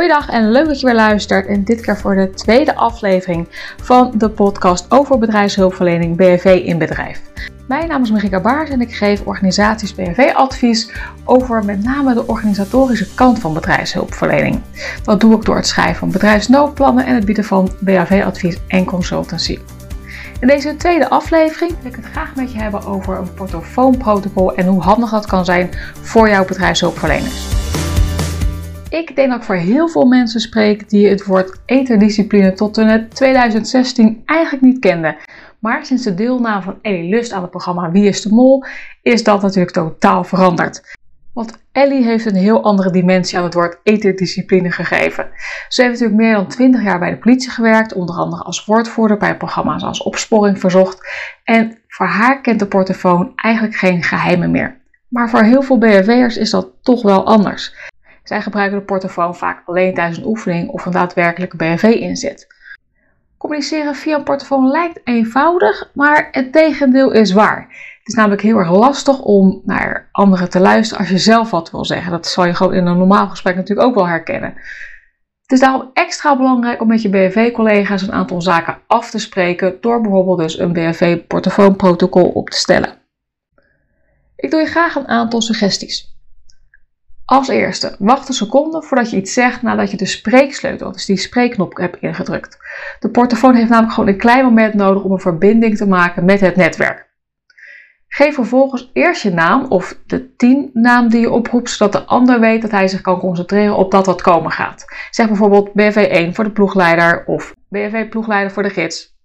Goeiedag en leuk dat je weer luistert. En dit keer voor de tweede aflevering van de podcast over bedrijfshulpverlening BHV in bedrijf. Mijn naam is Marika Baars en ik geef organisaties BHV-advies over met name de organisatorische kant van bedrijfshulpverlening. Dat doe ik door het schrijven van bedrijfsnoodplannen en het bieden van BHV-advies en consultancy. In deze tweede aflevering wil ik het graag met je hebben over een portofoonprotocol en hoe handig dat kan zijn voor jouw bedrijfshulpverleners. Ik denk dat ik voor heel veel mensen spreek die het woord eterdiscipline tot en met 2016 eigenlijk niet kenden. Maar sinds de deelname van Ellie Lust aan het programma Wie is de Mol is dat natuurlijk totaal veranderd. Want Ellie heeft een heel andere dimensie aan het woord eterdiscipline gegeven. Ze heeft natuurlijk meer dan 20 jaar bij de politie gewerkt, onder andere als woordvoerder bij programma's als Opsporing Verzocht. En voor haar kent de portofoon eigenlijk geen geheimen meer. Maar voor heel veel BHW'ers is dat toch wel anders. Zij gebruiken de portofoon vaak alleen tijdens een oefening of een daadwerkelijke BHV-inzet. Communiceren via een portofoon lijkt eenvoudig, maar het tegendeel is waar. Het is namelijk heel erg lastig om naar anderen te luisteren als je zelf wat wil zeggen. Dat zal je gewoon in een normaal gesprek natuurlijk ook wel herkennen. Het is daarom extra belangrijk om met je BHV-collega's een aantal zaken af te spreken door bijvoorbeeld dus een BHV-portofoonprotocol op te stellen. Ik doe je graag een aantal suggesties. Als eerste, wacht een seconde voordat je iets zegt nadat je de spreeksleutel, dus die spreekknop, hebt ingedrukt. De portofoon heeft namelijk gewoon een klein moment nodig om een verbinding te maken met het netwerk. Geef vervolgens eerst je naam of de teamnaam die je oproept, zodat de ander weet dat hij zich kan concentreren op dat wat komen gaat. Zeg bijvoorbeeld BV1 voor de ploegleider of BV-ploegleider voor de gids.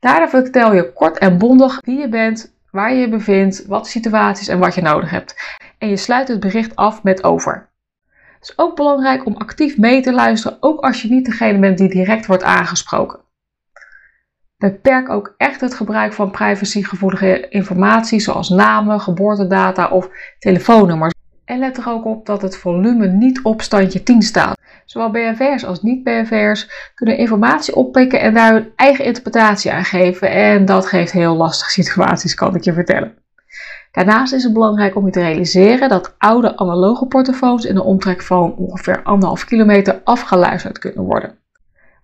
Daarna vertel je kort en bondig wie je bent, waar je je bevindt, wat de situatie is en wat je nodig hebt en je sluit het bericht af met over. Het is ook belangrijk om actief mee te luisteren, ook als je niet degene bent die direct wordt aangesproken. Beperk ook echt het gebruik van privacygevoelige informatie zoals namen, geboortedata of telefoonnummers. En let er ook op dat het volume niet op standje 10 staat. Zowel BNV'ers als niet-BNV'ers kunnen informatie oppikken en daar hun eigen interpretatie aan geven. En dat geeft heel lastige situaties, kan ik je vertellen. Daarnaast is het belangrijk om je te realiseren dat oude analoge portofoons in een omtrek van ongeveer anderhalf kilometer afgeluisterd kunnen worden.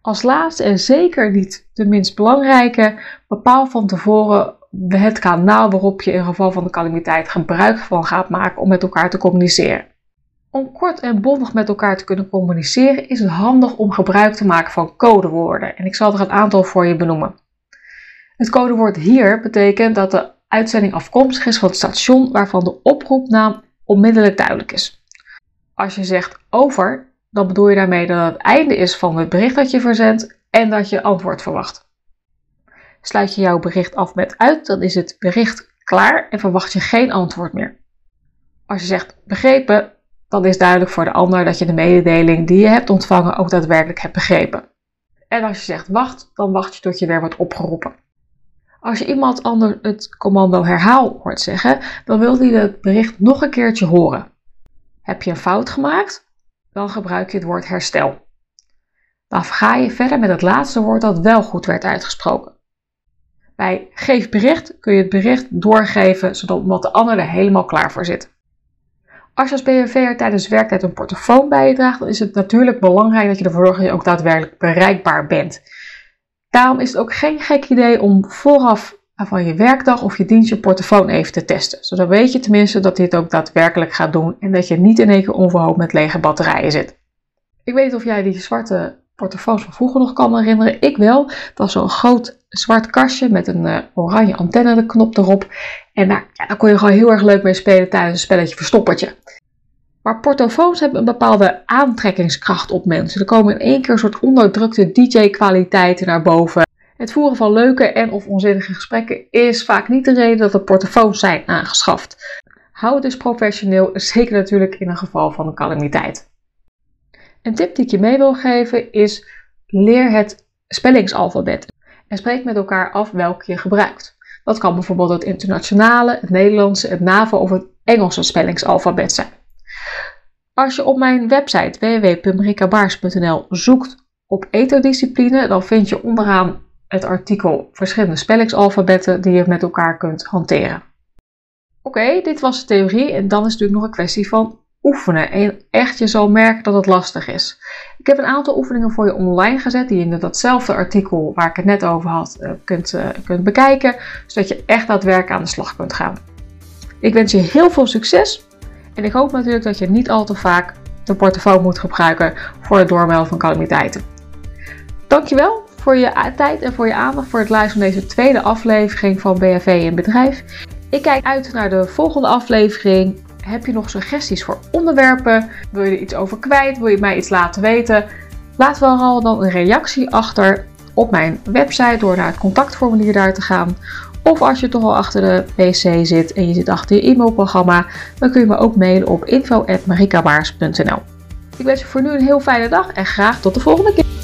Als laatste en zeker niet de minst belangrijke, bepaal van tevoren het kanaal waarop je in geval van de calamiteit gebruik van gaat maken om met elkaar te communiceren. Om kort en bondig met elkaar te kunnen communiceren is het handig om gebruik te maken van codewoorden en ik zal er een aantal voor je benoemen. Het codewoord hier betekent dat de uitzending afkomstig is van het station waarvan de oproepnaam onmiddellijk duidelijk is. Als je zegt over, dan bedoel je daarmee dat het einde is van het bericht dat je verzendt en dat je antwoord verwacht. Sluit je jouw bericht af met uit, dan is het bericht klaar en verwacht je geen antwoord meer. Als je zegt begrepen, dan is duidelijk voor de ander dat je de mededeling die je hebt ontvangen ook daadwerkelijk hebt begrepen. En als je zegt wacht, dan wacht je tot je weer wordt opgeroepen. Als je iemand anders het commando herhaal hoort zeggen, dan wil hij het bericht nog een keertje horen. Heb je een fout gemaakt? Dan gebruik je het woord herstel. Dan ga je verder met het laatste woord dat wel goed werd uitgesproken. Bij geef bericht kun je het bericht doorgeven zodat de ander er helemaal klaar voor zit. Als je als BNV'er tijdens werktijd een portofoon bij je draagt, dan is het natuurlijk belangrijk dat je ervoor zorgt dat je ook daadwerkelijk bereikbaar bent. Daarom is het ook geen gek idee om vooraf van je werkdag of je dienst je portofoon even te testen. Zodat weet je tenminste dat dit ook daadwerkelijk gaat doen en dat je niet in één keer onverhoopt met lege batterijen zit. Ik weet niet of jij die zwarte portofoons van vroeger nog kan herinneren. Ik wel. Dat was zo'n groot zwart kastje met een uh, oranje antenne knop erop. En daar, ja, kon je gewoon heel erg leuk mee spelen tijdens een spelletje verstoppertje. Maar portofoons hebben een bepaalde aantrekkingskracht op mensen. Er komen in één keer een soort onderdrukte DJ-kwaliteiten naar boven. Het voeren van leuke en of onzinnige gesprekken is vaak niet de reden dat de portofoons zijn aangeschaft. Hou het dus professioneel, zeker natuurlijk in een geval van een calamiteit. Een tip die ik je mee wil geven is: leer het spellingsalfabet en spreek met elkaar af welke je gebruikt. Dat kan bijvoorbeeld het internationale, het Nederlandse, het NAVO of het Engelse spellingsalfabet zijn. Als je op mijn website www.marikabaars.nl zoekt op eterdiscipline, dan vind je onderaan het artikel verschillende spellingsalfabetten die je met elkaar kunt hanteren. Oké, dit was de theorie en dan is het natuurlijk nog een kwestie van en echt je zal merken dat het lastig is. Ik heb een aantal oefeningen voor je online gezet die je in datzelfde artikel waar ik het net over had eh, kunt, uh, kunt bekijken, zodat je echt daadwerkelijk aan de slag kunt gaan. Ik wens je heel veel succes en ik hoop natuurlijk dat je niet al te vaak de portofoon moet gebruiken voor het doormelden van calamiteiten. Dankjewel voor je tijd en voor je aandacht voor het luisteren van deze tweede aflevering van BHV in Bedrijf. Ik kijk uit naar de volgende aflevering. Heb je nog suggesties voor onderwerpen? Wil je er iets over kwijt? Wil je mij iets laten weten? Laat vooral dan een reactie achter op mijn website door naar het contactformulier daar te gaan. Of als je toch al achter de pc zit en je zit achter je e-mailprogramma, dan kun je me ook mailen op info.marikabaars.nl Ik wens je voor nu een heel fijne dag en graag tot de volgende keer.